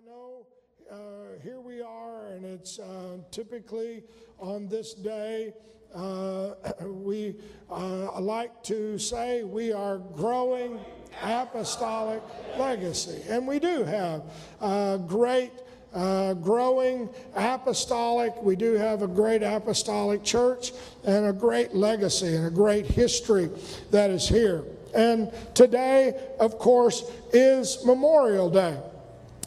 I know uh, here we are, and it's uh, typically on this day. Uh, we uh, like to say we are growing apostolic legacy, and we do have a great. Uh, growing apostolic, we do have a great apostolic church and a great legacy and a great history that is here. And today, of course, is Memorial Day.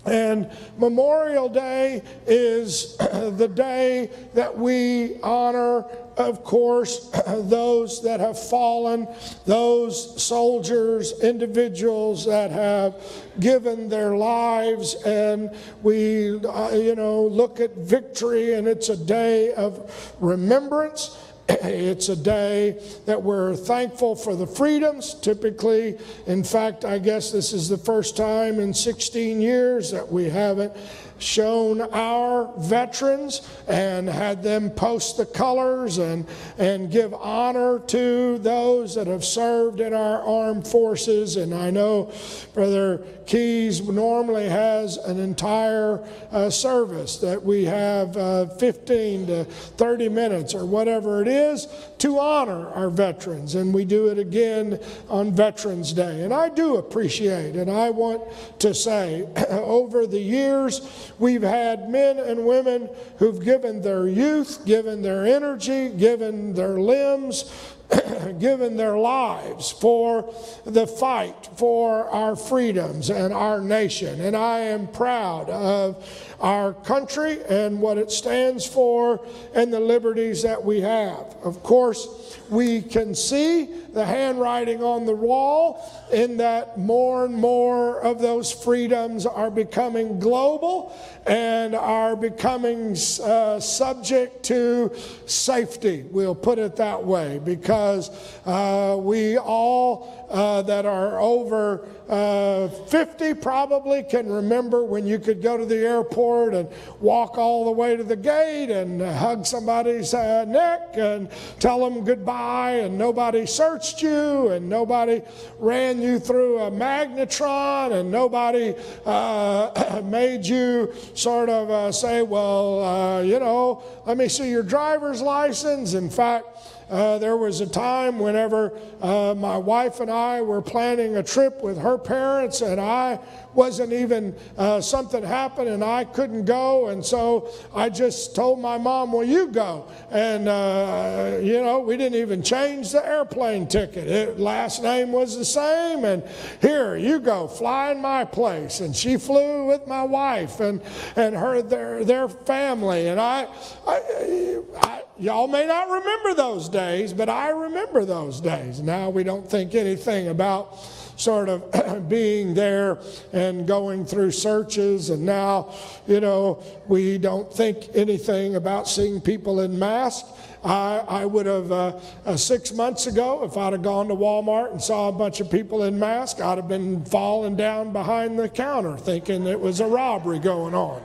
And Memorial Day is the day that we honor, of course, those that have fallen, those soldiers, individuals that have given their lives. And we, uh, you know, look at victory, and it's a day of remembrance. It's a day that we're thankful for the freedoms. Typically, in fact, I guess this is the first time in 16 years that we haven't shown our veterans and had them post the colors and, and give honor to those that have served in our armed forces. And I know Brother Keys normally has an entire uh, service that we have uh, 15 to 30 minutes or whatever it is to honor our veterans. And we do it again on Veterans Day. And I do appreciate, and I want to say, over the years, we've had men and women who've given their youth, given their energy, given their limbs, given their lives for the fight for our freedoms and our nation. And I am proud of our country and what it stands for and the liberties that we have. Of course, we can see the handwriting on the wall in that more and more of those freedoms are becoming global and are becoming uh, subject to safety. We'll put it that way because uh, we all uh, that are over uh, 50 probably can remember when you could go to the airport and walk all the way to the gate and hug somebody's uh, neck and tell them goodbye, and nobody searched you, and nobody ran you through a magnetron, and nobody uh, made you sort of uh, say, Well, uh, you know, let me see your driver's license. In fact, uh, there was a time whenever uh, my wife and I were planning a trip with her parents, and I wasn't even uh, something happened and I couldn't go. And so I just told my mom, Well, you go. And, uh, you know, we didn't even change the airplane ticket. It, last name was the same. And here, you go, fly in my place. And she flew with my wife and, and her, their, their family. And I, I, I y'all may not remember those days, but I remember those days. Now we don't think anything about sort of being there and going through searches. And now, you know, we don't think anything about seeing people in masks. I, I would have, uh, uh, six months ago, if I'd have gone to Walmart and saw a bunch of people in masks, I'd have been falling down behind the counter thinking it was a robbery going on.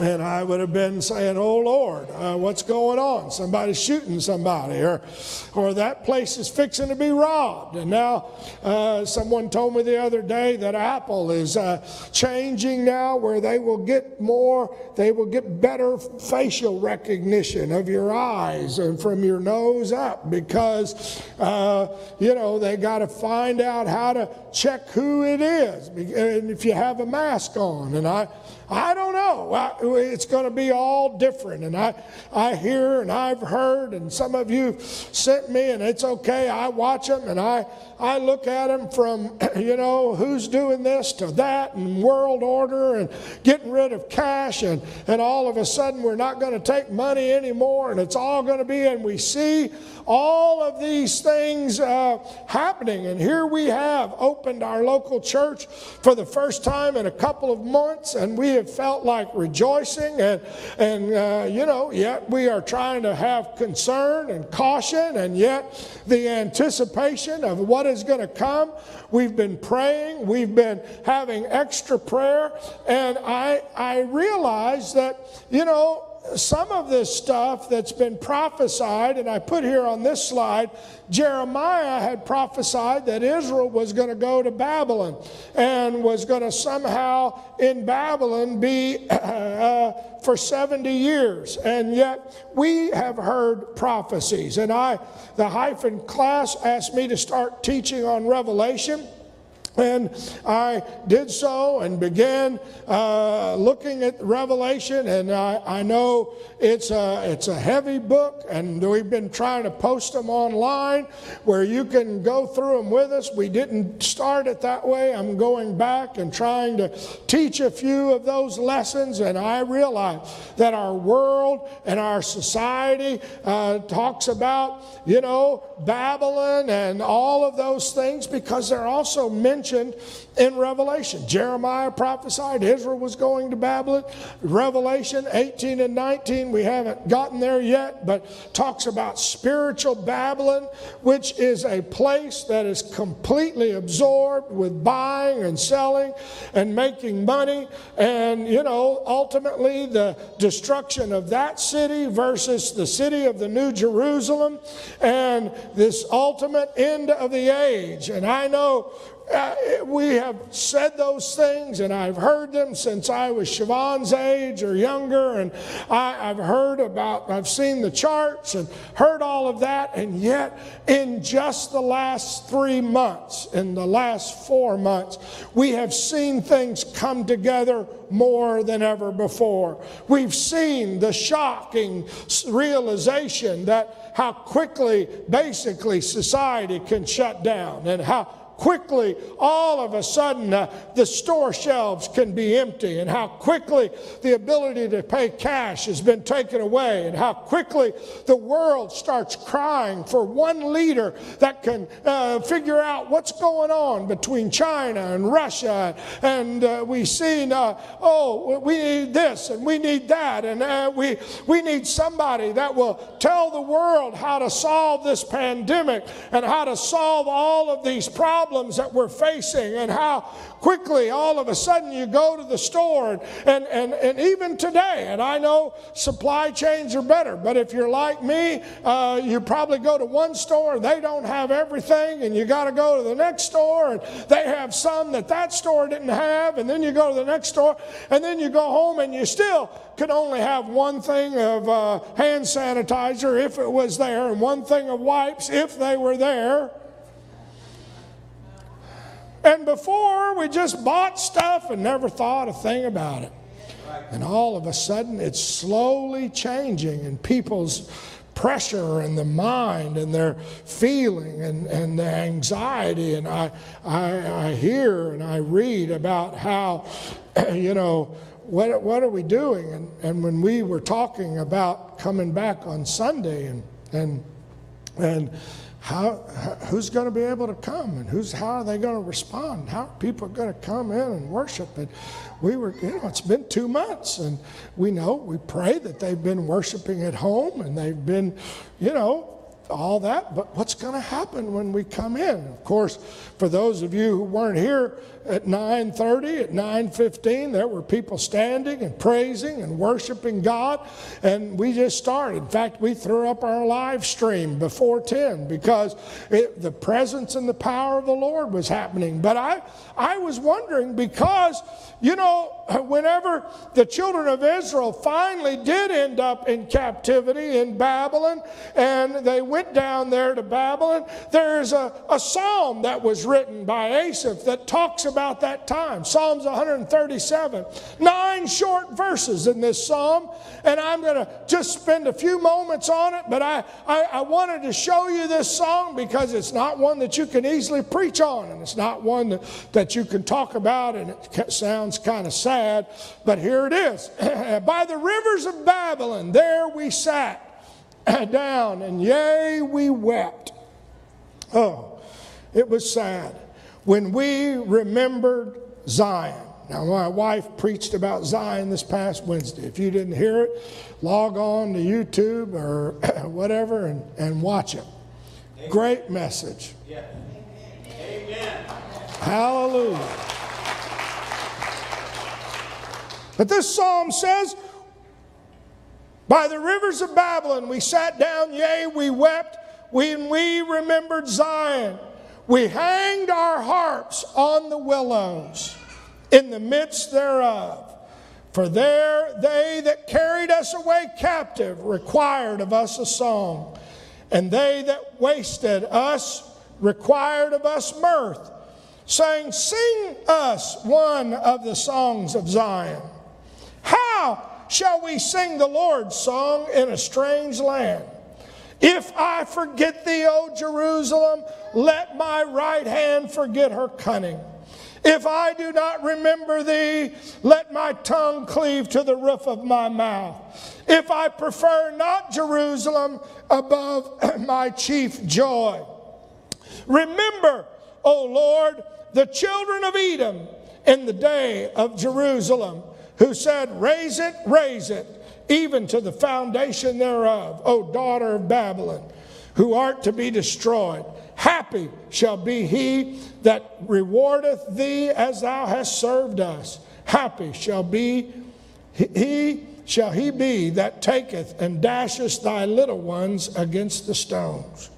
And I would have been saying, Oh Lord, uh, what's going on? Somebody's shooting somebody, or, or that place is fixing to be robbed. And now, uh, someone told me the other day that Apple is uh, changing now where they will get more, they will get better facial recognition of your eyes and from your nose up because, uh, you know, they got to find out how to check who it is and if you have a mask on. And I, I don't know. It's going to be all different. And I, I hear and I've heard, and some of you sent me, and it's okay. I watch them and I, I look at them from, you know, who's doing this to that and world order and getting rid of cash. And, and all of a sudden, we're not going to take money anymore, and it's all going to be, and we see all of these things uh, happening. And here we have opened our local church for the first time in a couple of months, and we have felt like rejoicing. And, and uh, you know, yet we are trying to have concern and caution, and yet the anticipation of what is going to come. We've been praying, we've been having extra prayer, and I, I realize that, you know, some of this stuff that's been prophesied, and I put here on this slide, Jeremiah had prophesied that Israel was going to go to Babylon and was going to somehow in Babylon be uh, for 70 years. And yet we have heard prophecies. And I, the hyphen class asked me to start teaching on Revelation. And I did so and began uh, looking at Revelation, and I, I, know it's a, it's a heavy book, and we've been trying to post them online where you can go through them with us. We didn't start it that way. I'm going back and trying to teach a few of those lessons, and I realize that our world and our society uh, talks about, you know, Babylon and all of those things because they're also mentioned in Revelation. Jeremiah prophesied Israel was going to Babylon. Revelation 18 and 19, we haven't gotten there yet, but talks about spiritual Babylon, which is a place that is completely absorbed with buying and selling and making money. And, you know, ultimately the destruction of that city versus the city of the New Jerusalem and this ultimate end of the age. And I know uh, we have said those things and I've heard them since I was Siobhan's age or younger. And I, have heard about, I've seen the charts and heard all of that. And yet, in just the last three months, in the last four months, we have seen things come together more than ever before. We've seen the shocking realization that how quickly, basically, society can shut down and how quickly all of a sudden uh, the store shelves can be empty and how quickly the ability to pay cash has been taken away and how quickly the world starts crying for one leader that can uh, figure out what's going on between China and Russia. And uh, we've seen uh, oh we need this and we need that. And uh, we we need somebody that will tell the world how to solve this pandemic and how to solve all of these problems problems that we're facing and how quickly all of a sudden you go to the store and, and, and and even today, and I know supply chains are better, but if you're like me, uh, you probably go to one store they don't have everything, and you got to go to the next store and they have some that that store didn't have, and then you go to the next store, and then you go home and you still could only have one thing of uh, hand sanitizer if it was there, and one thing of wipes if they were there. And before, we just bought stuff and never thought a thing about it. And all of a sudden, it's slowly changing, and people's pressure and the mind and their feeling and, and the anxiety. And I, I, I hear and I read about how, you know, what, what are we doing? And, and when we were talking about coming back on Sunday and, and, and how, who's going to be able to come and who's, how are they going to respond? How are people going to come in and worship? And we were, you know, it's been two months and we know, we pray that they've been worshiping at home and they've been, you know, all that, but what's going to happen when we come in? Of course, for those of you who weren't here at 9:30, at 9:15, there were people standing and praising and worshiping God, and we just started. In fact, we threw up our live stream before 10 because it, the presence and the power of the Lord was happening. But I, I was wondering because you know, whenever the children of Israel finally did end up in captivity in Babylon and they went down there to Babylon, there's a, a psalm that was written by Asaph that talks about that time. Psalms 137. Nine short verses in this psalm, and I'm going to just spend a few moments on it, but I, I, I wanted to show you this song because it's not one that you can easily preach on, and it's not one that, that you can talk about, and it sounds kind of sad, but here it is. By the rivers of Babylon, there we sat down, and yea, we wept. Oh, it was sad when we remembered Zion. Now, my wife preached about Zion this past Wednesday. If you didn't hear it, log on to YouTube or whatever and, and watch it. Amen. Great message. Yeah. Amen. Hallelujah. But this psalm says, By the rivers of Babylon we sat down, yea, we wept when we remembered Zion. We hanged our harps on the willows in the midst thereof. For there they that carried us away captive required of us a song, and they that wasted us required of us mirth, saying, Sing us one of the songs of Zion. How shall we sing the Lord's song in a strange land? If I forget thee, O Jerusalem, let my right hand forget her cunning. If I do not remember thee, let my tongue cleave to the roof of my mouth. If I prefer not Jerusalem above my chief joy. Remember, O Lord, the children of Edom in the day of Jerusalem, who said, Raise it, raise it, even to the foundation thereof, O daughter of Babylon, who art to be destroyed. Happy shall be he that rewardeth thee as thou hast served us. Happy shall be he shall he be that taketh and dasheth thy little ones against the stones.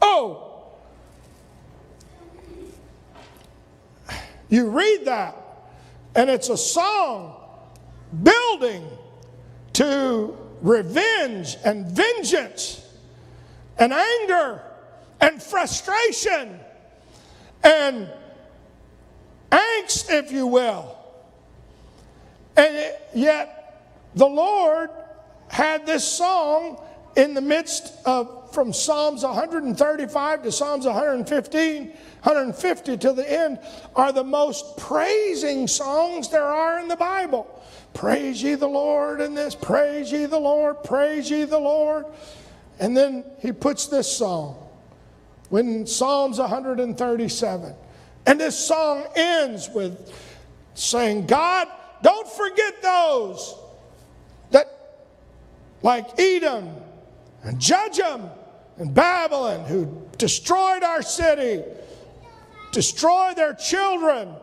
Oh, You read that, and it's a song building to revenge and vengeance and anger and frustration and angst, if you will. And it, yet, the Lord had this song in the midst of from Psalms 135 to Psalms 115, 150 to the end, are the most praising songs there are in the Bible. Praise ye the Lord in this, praise ye the Lord, praise ye the Lord. And then he puts this song when Psalms 137. And this song ends with saying, God, don't forget those that, like Edom and Judgem and Babylon, who destroyed our city, destroy their children.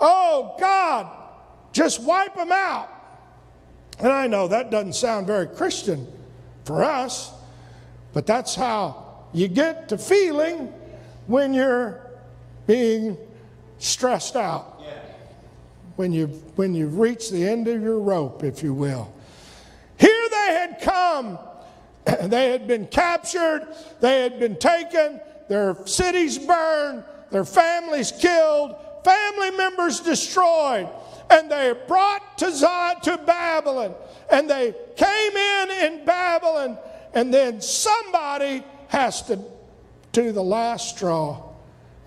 Oh, God, just wipe them out. And I know that doesn't sound very Christian for us, but that's how you get to feeling when you're being stressed out. When you've, when you've reached the end of your rope, if you will. Here they had come. They had been captured. They had been taken. Their cities burned. Their families killed. Family members destroyed. And they brought to Zion, to Babylon. And they came in in Babylon. And then somebody has to do the last straw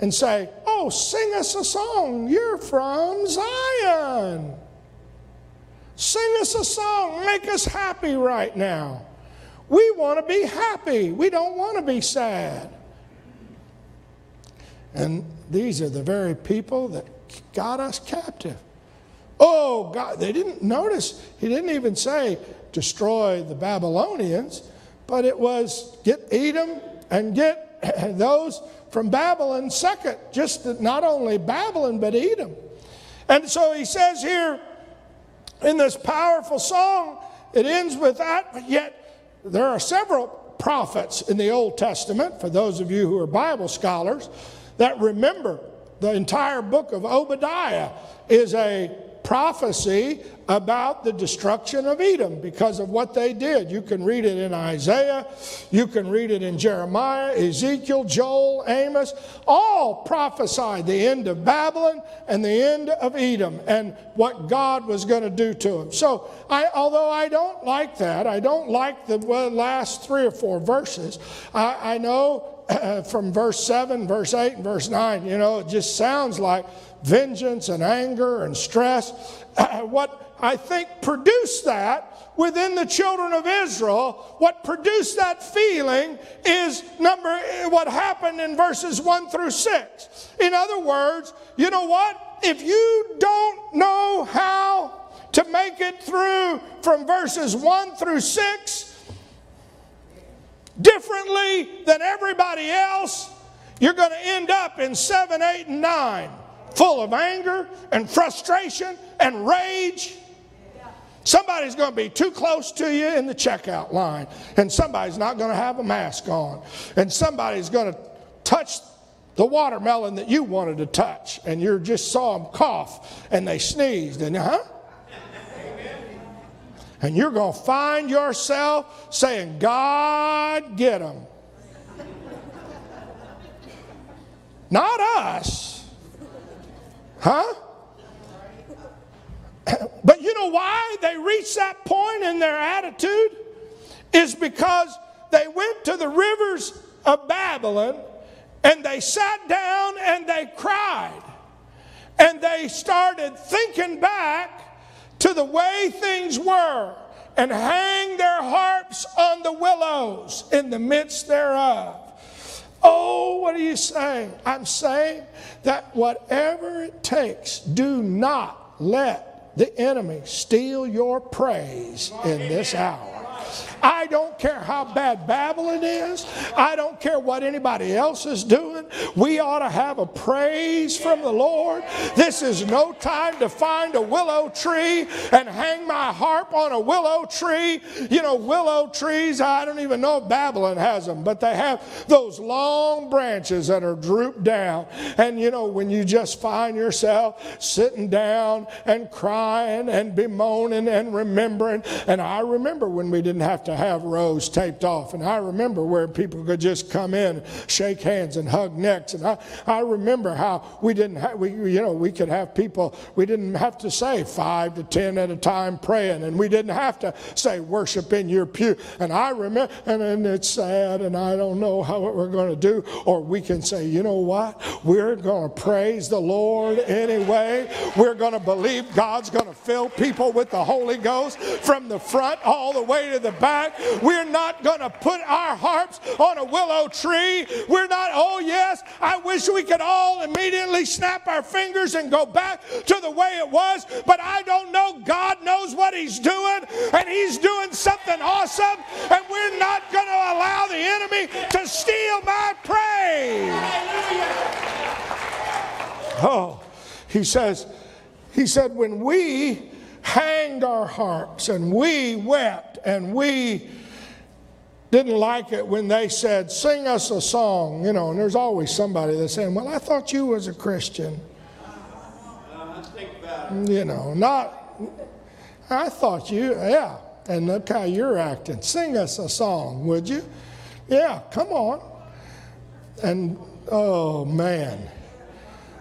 and say, Oh, sing us a song. You're from Zion. Sing us a song. Make us happy right now. We want to be happy. We don't want to be sad. And these are the very people that got us captive. Oh, God, they didn't notice. He didn't even say destroy the Babylonians, but it was get Edom and get those from Babylon second, just not only Babylon, but Edom. And so he says here in this powerful song, it ends with that, but yet there are several prophets in the Old Testament, for those of you who are Bible scholars, that remember the entire book of Obadiah is a prophecy about the destruction of Edom because of what they did. You can read it in Isaiah, you can read it in Jeremiah, Ezekiel, Joel, Amos, all prophesied the end of Babylon and the end of Edom and what God was going to do to them. So, I, although I don't like that, I don't like the last three or four verses, I, I know from verse 7, verse 8, and verse 9, you know, it just sounds like vengeance and anger and stress. what I think produced that within the children of Israel, what produced that feeling is number what happened in verses 1 through 6. In other words, you know what? If you don't know how to make it through from verses 1 through 6 differently than everybody else, you're going to end up in 7, 8, and 9 full of anger and frustration and rage. Somebody's going to be too close to you in the checkout line, and somebody's not going to have a mask on, and somebody's going to touch the watermelon that you wanted to touch, and you just saw them cough and they sneezed, and huh? And you're going to find yourself saying, God, get them. Not us. Huh? But you know why they reached that point in their attitude? Is because they went to the rivers of Babylon and they sat down and they cried. And they started thinking back to the way things were and hang their harps on the willows in the midst thereof. Oh, what are you saying? I'm saying that whatever it takes, do not let the enemy steal your praise in this hour. I don't care how bad Babylon is. I don't care what anybody else is doing. We ought to have a praise from the Lord. This is no time to find a willow tree and hang my harp on a willow tree. You know, willow trees, I don't even know if Babylon has them, but they have those long branches that are drooped down. And you know, when you just find yourself sitting down and crying and bemoaning and remembering, and I remember when we didn't have to have rows taped off. And I remember where people could just come in, shake hands, and hug necks. And I, I remember how we didn't have, we, you know, we could have people, we didn't have to say five to ten at a time praying, and we didn't have to say worship in your pew. And I remember, and, and it's sad, and I don't know how what we're going to do. Or we can say, you know what? We're going to praise the Lord anyway. We're going to believe God's going to fill people with the Holy Ghost from the front all the way to the back. We're not going to put our harps on a willow tree. We're not, oh, yes, I wish we could all immediately snap our fingers and go back to the way it was, but I don't know. God knows what He's doing, and He's doing something awesome, and we're not going to allow the enemy to steal my praise. Oh, he says, he said, when we hanged our harps and we wept and we didn't like it when they said, Sing us a song, you know, and there's always somebody that's saying, Well, I thought you was a Christian. You know, not, I thought you, yeah, and look how you're acting. Sing us a song, would you? Yeah, come on. And, oh man.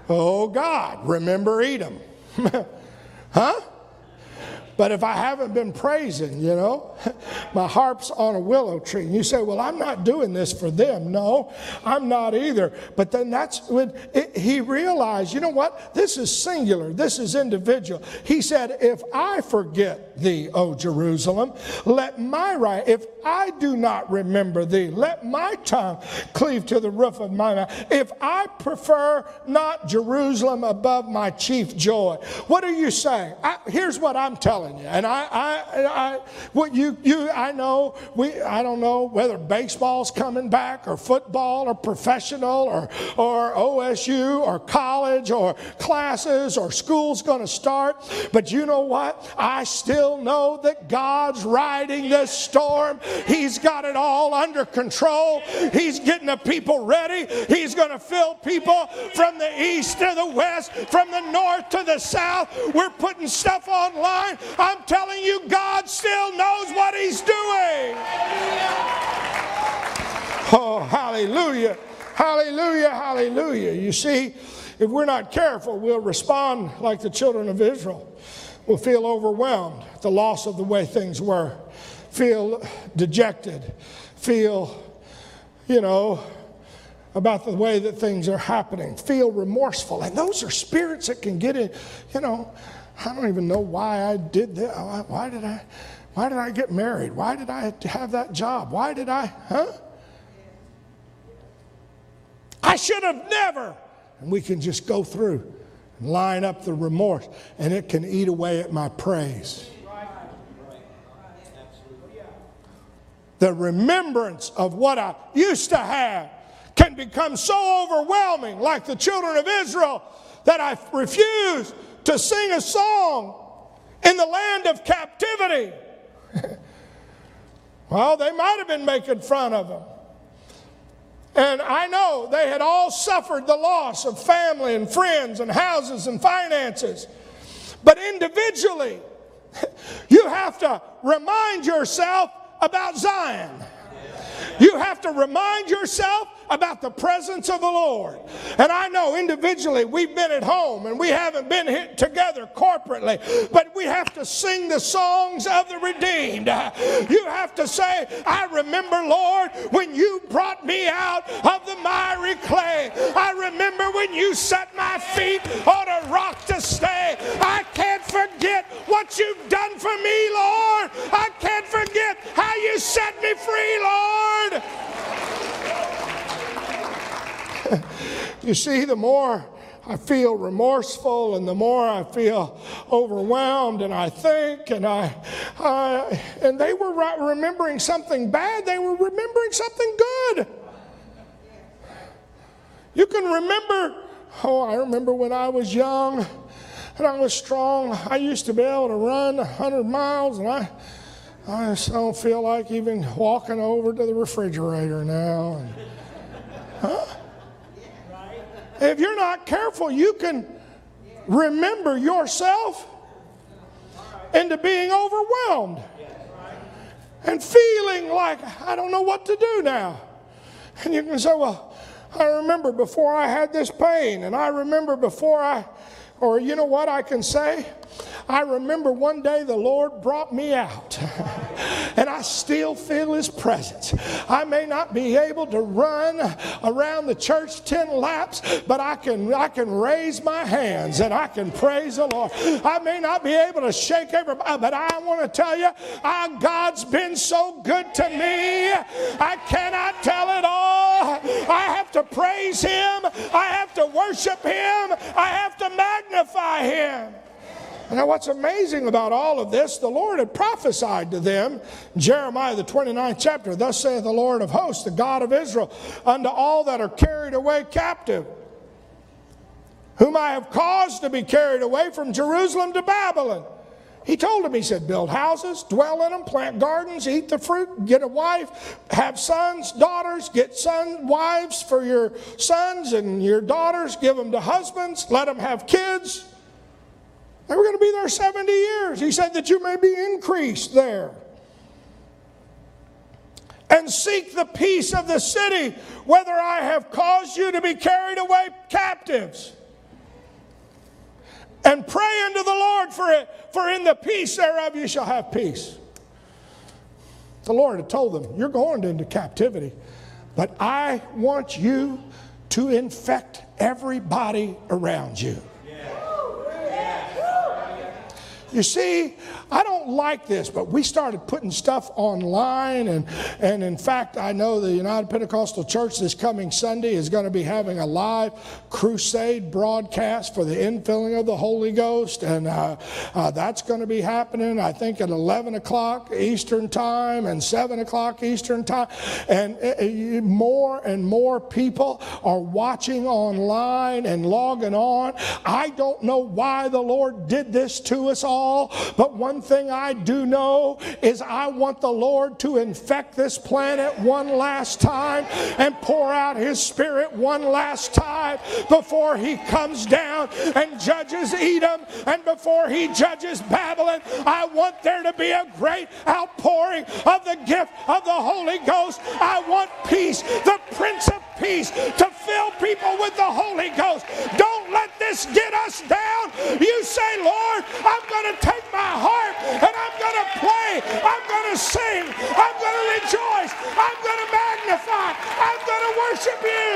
Oh God, remember Edom. huh? But if I haven't been praising, you know, my harp's on a willow tree. And you say, well, I'm not doing this for them. No, I'm not either. But then that's when it, he realized, you know what? This is singular. This is individual. He said, if I forget thee, O Jerusalem, let my right, if I do not remember thee, let my tongue cleave to the roof of my mouth. If I prefer not Jerusalem above my chief joy, what are you saying? I, here's what I'm telling you. And I, I, I, what you, you, I know, we, I don't know whether baseball's coming back or football or professional or, or OSU or college or classes or school's going to start. But you know what? I still know that God's riding this storm. He's got it all under control. He's getting the people ready. He's going to fill people from the east to the west, from the north to the south. We're putting stuff online. I'm telling you, God still knows what He's doing. Oh, hallelujah. Hallelujah, hallelujah. You see, if we're not careful, we'll respond like the children of Israel. We'll feel overwhelmed at the loss of the way things were, feel dejected, feel, you know, about the way that things are happening, feel remorseful. And those are spirits that can get in, you know. I don't even know why I did that. Why did I, why did I get married? Why did I have that job? Why did I, huh? I should have never. And we can just go through line up the remorse, and it can eat away at my praise. The remembrance of what I used to have can become so overwhelming, like the children of Israel, that I refuse to sing a song in the land of captivity. well, they might have been making fun of them. And I know they had all suffered the loss of family and friends and houses and finances. But individually, you have to remind yourself about Zion. You have to remind yourself about the presence of the Lord. And I know individually we've been at home and we haven't been together corporately, but we have to sing the songs of the redeemed. You have to say, I remember, Lord, when you brought me out of the miry clay. I remember when you set my feet on a rock to stay. I can't forget what you've done for me, Lord. I can't forget how you set me free, Lord. you see, the more I feel remorseful and the more I feel overwhelmed and I think and I, I and they were remembering something bad, they were remembering something good. You can remember, oh, I remember when I was young and I was strong, I used to be able to run 100 miles and I, I just don't feel like even walking over to the refrigerator now. And, huh? If you're not careful, you can remember yourself into being overwhelmed and feeling like, I don't know what to do now. And you can say, Well, I remember before I had this pain, and I remember before I, or you know what I can say? I remember one day the Lord brought me out, and I still feel His presence. I may not be able to run around the church 10 laps, but I can, I can raise my hands and I can praise the Lord. I may not be able to shake everybody, uh, but I want to tell you, our God's been so good to me. I cannot tell it all. I have to praise Him, I have to worship Him, I have to magnify Him. Now, what's amazing about all of this, the Lord had prophesied to them, Jeremiah, the 29th chapter, Thus saith the Lord of hosts, the God of Israel, unto all that are carried away captive, whom I have caused to be carried away from Jerusalem to Babylon. He told him, he said, build houses, dwell in them, plant gardens, eat the fruit, get a wife, have sons, daughters, get son, wives for your sons and your daughters, give them to husbands, let them have kids. They were going to be there 70 years. He said that you may be increased there. And seek the peace of the city, whether I have caused you to be carried away captives. And pray unto the Lord for it, for in the peace thereof you shall have peace. The Lord had told them, You're going into captivity, but I want you to infect everybody around you. You see, I don't like this, but we started putting stuff online. And, and in fact, I know the United Pentecostal Church this coming Sunday is going to be having a live crusade broadcast for the infilling of the Holy Ghost. And uh, uh, that's going to be happening, I think, at 11 o'clock Eastern Time and 7 o'clock Eastern Time. And uh, more and more people are watching online and logging on. I don't know why the Lord did this to us all, but one one thing I do know is I want the Lord to infect this planet one last time and pour out His Spirit one last time before He comes down and judges Edom and before He judges Babylon. I want there to be a great outpouring of the gift of the Holy Ghost. I want peace, the Prince of Peace, to fill people with the Holy Ghost. Don't let this get us down. You say, Lord, I'm going to take my heart and I'm going to play. I'm going to sing. I'm going to rejoice. I'm going to magnify. I'm going to worship you.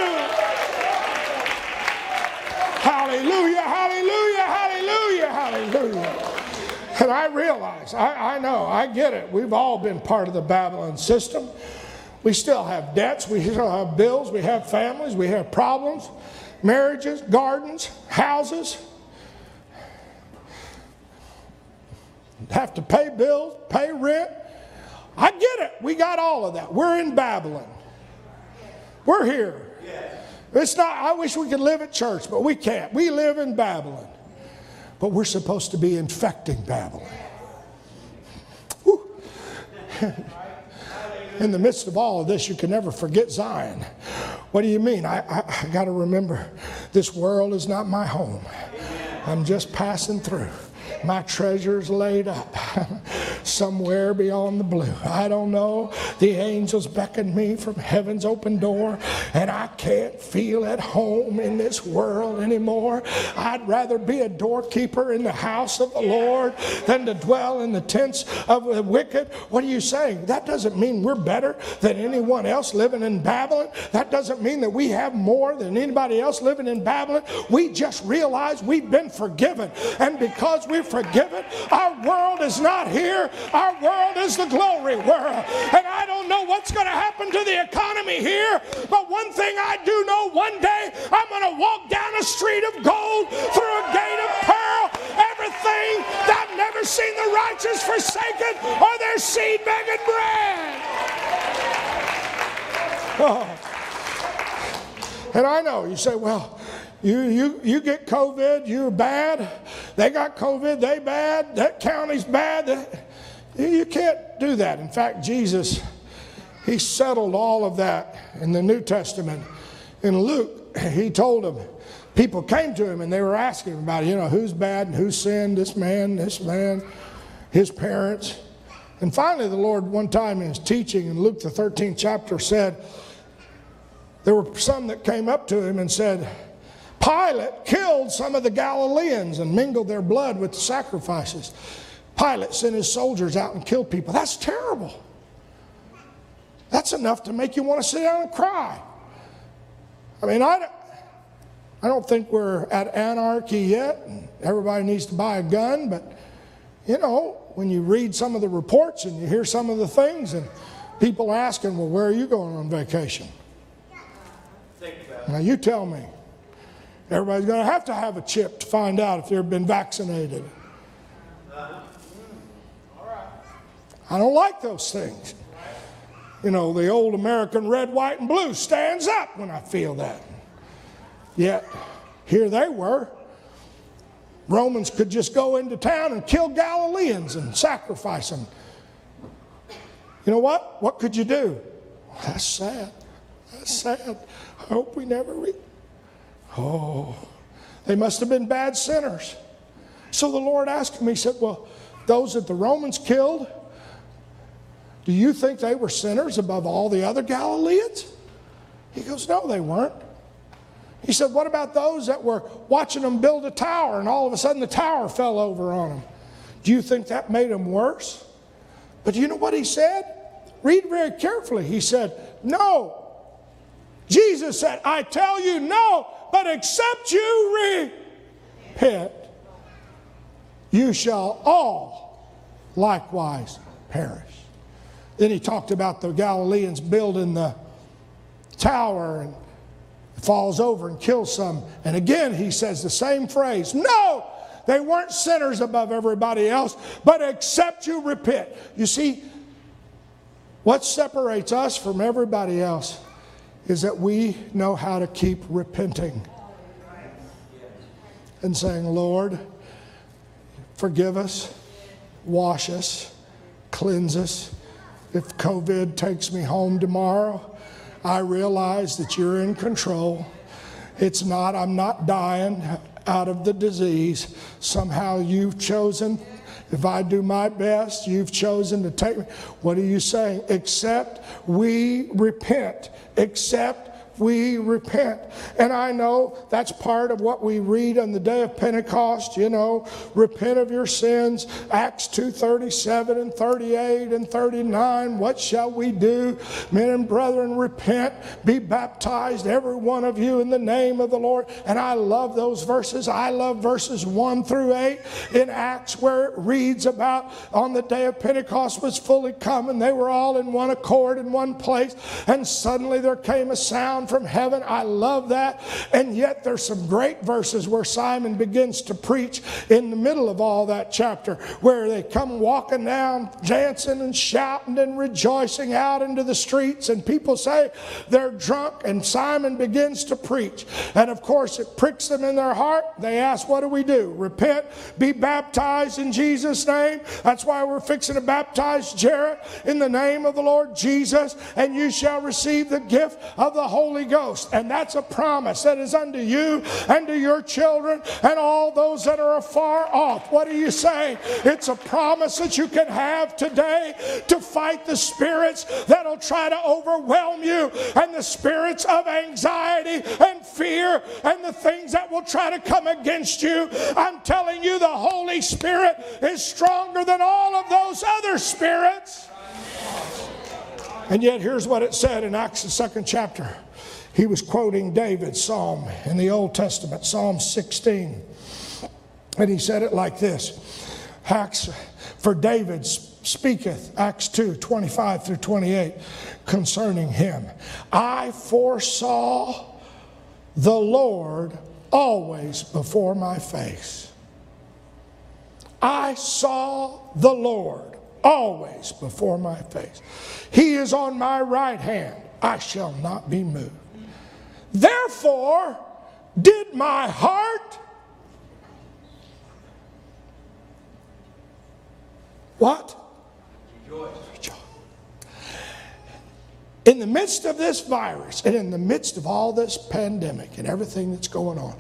Hallelujah, hallelujah, hallelujah, hallelujah. And I realize, I, I know, I get it. We've all been part of the Babylon system. We still have debts, we still have bills, we have families, we have problems, marriages, gardens, houses. Have to pay bills, pay rent. I get it. We got all of that. We're in Babylon. We're here. It's not, I wish we could live at church, but we can't. We live in Babylon. but we're supposed to be infecting Babylon. in the midst of all of this, you can never forget Zion. What do you mean? I, I, I got to remember this world is not my home. I'm just passing through. My treasure's laid up somewhere beyond the blue. I don't know. The angels beckon me from heaven's open door, and I can't feel at home in this world anymore. I'd rather be a doorkeeper in the house of the Lord than to dwell in the tents of the wicked. What are you saying? That doesn't mean we're better than anyone else living in Babylon. That doesn't mean that we have more than anybody else living in Babylon. We just realize we've been forgiven. And because we're forgiven. Our world is not here. Our world is the glory world. And I don't know what's going to happen to the economy here, but one thing I do know one day I'm going to walk down a street of gold through a gate of pearl. Everything that I've never seen the righteous forsaken or their seed begging bread. Oh. And I know you say, well, you, you, you get COVID, you're bad. They got COVID, they bad. That county's bad. You can't do that. In fact, Jesus, he settled all of that in the New Testament. In Luke, he told them, people came to him and they were asking about, you know, who's bad and who's sinned, this man, this man, his parents. And finally, the Lord, one time in his teaching in Luke, the 13th chapter, said, there were some that came up to him and said, Pilate killed some of the Galileans and mingled their blood with the sacrifices. Pilate sent his soldiers out and killed people. That's terrible. That's enough to make you want to sit down and cry. I mean, I, I don't think we're at anarchy yet. And everybody needs to buy a gun, but you know, when you read some of the reports and you hear some of the things, and people asking, well, where are you going on vacation? Now, you tell me. Everybody's going to have to have a chip to find out if they've been vaccinated. I don't like those things. You know, the old American red, white, and blue stands up when I feel that. Yet, here they were. Romans could just go into town and kill Galileans and sacrifice them. You know what? What could you do? That's sad. That's sad. I hope we never read. Oh, they must have been bad sinners. So the Lord asked him, He said, Well, those that the Romans killed, do you think they were sinners above all the other Galileans? He goes, No, they weren't. He said, What about those that were watching them build a tower and all of a sudden the tower fell over on them? Do you think that made them worse? But you know what he said? Read very carefully. He said, No. Jesus said, I tell you, no, but except you repent, you shall all likewise perish. Then he talked about the Galileans building the tower and falls over and kills some. And again, he says the same phrase No, they weren't sinners above everybody else, but except you repent. You see, what separates us from everybody else is that we know how to keep repenting and saying, Lord, forgive us, wash us, cleanse us. If COVID takes me home tomorrow, I realize that you're in control. It's not, I'm not dying out of the disease. Somehow you've chosen, if I do my best, you've chosen to take me. What are you saying? Except we repent, except we repent. And I know that's part of what we read on the day of Pentecost, you know, repent of your sins, Acts 2:37 and 38 and 39. What shall we do? Men and brethren, repent, be baptized every one of you in the name of the Lord. And I love those verses. I love verses 1 through 8 in Acts where it reads about on the day of Pentecost was fully come and they were all in one accord in one place and suddenly there came a sound down from heaven. I love that. And yet there's some great verses where Simon begins to preach in the middle of all that chapter, where they come walking down, dancing and shouting and rejoicing out into the streets, and people say they're drunk, and Simon begins to preach. And of course, it pricks them in their heart. They ask, What do we do? Repent, be baptized in Jesus' name. That's why we're fixing to baptize Jared in the name of the Lord Jesus, and you shall receive the gift of the Holy Ghost. And that's a promise that is unto you and to your children and all those that are afar off. What are you saying? It's a promise that you can have today to fight the spirits that'll try to overwhelm you and the spirits of anxiety and fear and the things that will try to come against you. I'm telling you, the Holy Spirit is stronger than all of those other spirits. And yet, here's what it said in Acts, the second chapter. He was quoting David's psalm in the Old Testament, Psalm 16. And he said it like this Acts, for David speaketh, Acts 2 25 through 28, concerning him. I foresaw the Lord always before my face. I saw the Lord always before my face. He is on my right hand. I shall not be moved. Therefore, did my heart what? Rejoice. In the midst of this virus and in the midst of all this pandemic and everything that's going on,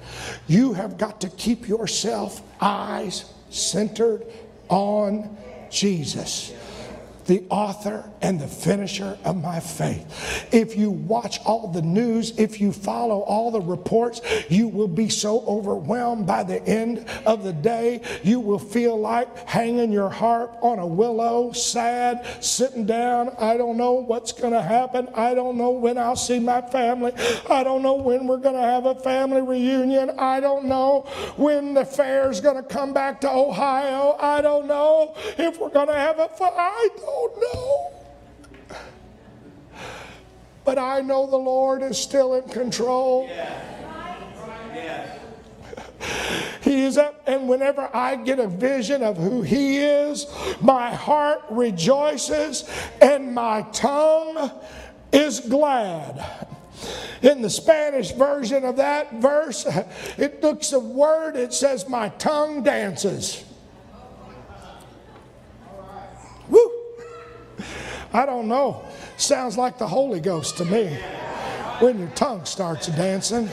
you have got to keep yourself eyes centered on Jesus the author and the finisher of my faith. If you watch all the news, if you follow all the reports, you will be so overwhelmed by the end of the day. You will feel like hanging your harp on a willow, sad, sitting down. I don't know what's going to happen. I don't know when I'll see my family. I don't know when we're going to have a family reunion. I don't know when the fair's going to come back to Ohio. I don't know if we're going to have a. I Oh, don't know. But I know the Lord is still in control. He is up, and whenever I get a vision of who He is, my heart rejoices and my tongue is glad. In the Spanish version of that verse, it looks a word, it says, My tongue dances. I don't know. Sounds like the Holy Ghost to me when your tongue starts dancing.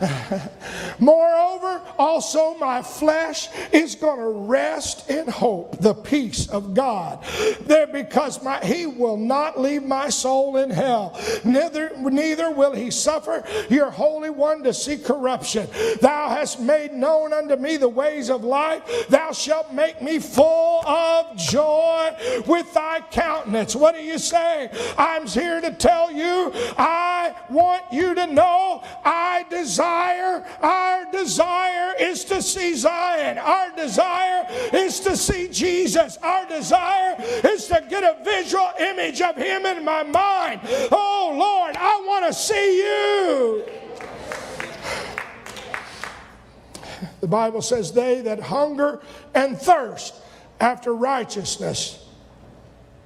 Moreover, also my flesh is going to rest in hope, the peace of God. There, because my, He will not leave my soul in hell, neither, neither will He suffer your Holy One to see corruption. Thou hast made known unto me the ways of life. Thou shalt make me full of joy with thy countenance. What do you say? I'm here to tell you, I want you to know I desire, our desire is to see Zion. Our desire is to see Jesus. Our desire is to get a visual image of Him in my mind. Oh Lord, I want to see you. The Bible says, They that hunger and thirst after righteousness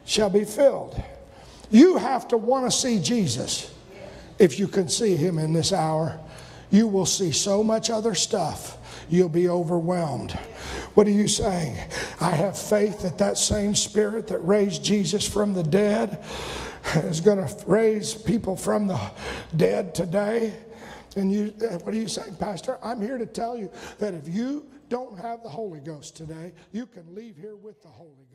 shall be filled. You have to want to see Jesus if you can see him in this hour. You will see so much other stuff you'll be overwhelmed. What are you saying? I have faith that that same spirit that raised Jesus from the dead is going to raise people from the dead today. And you, uh, what are you saying, Pastor? I'm here to tell you that if you don't have the Holy Ghost today, you can leave here with the Holy Ghost.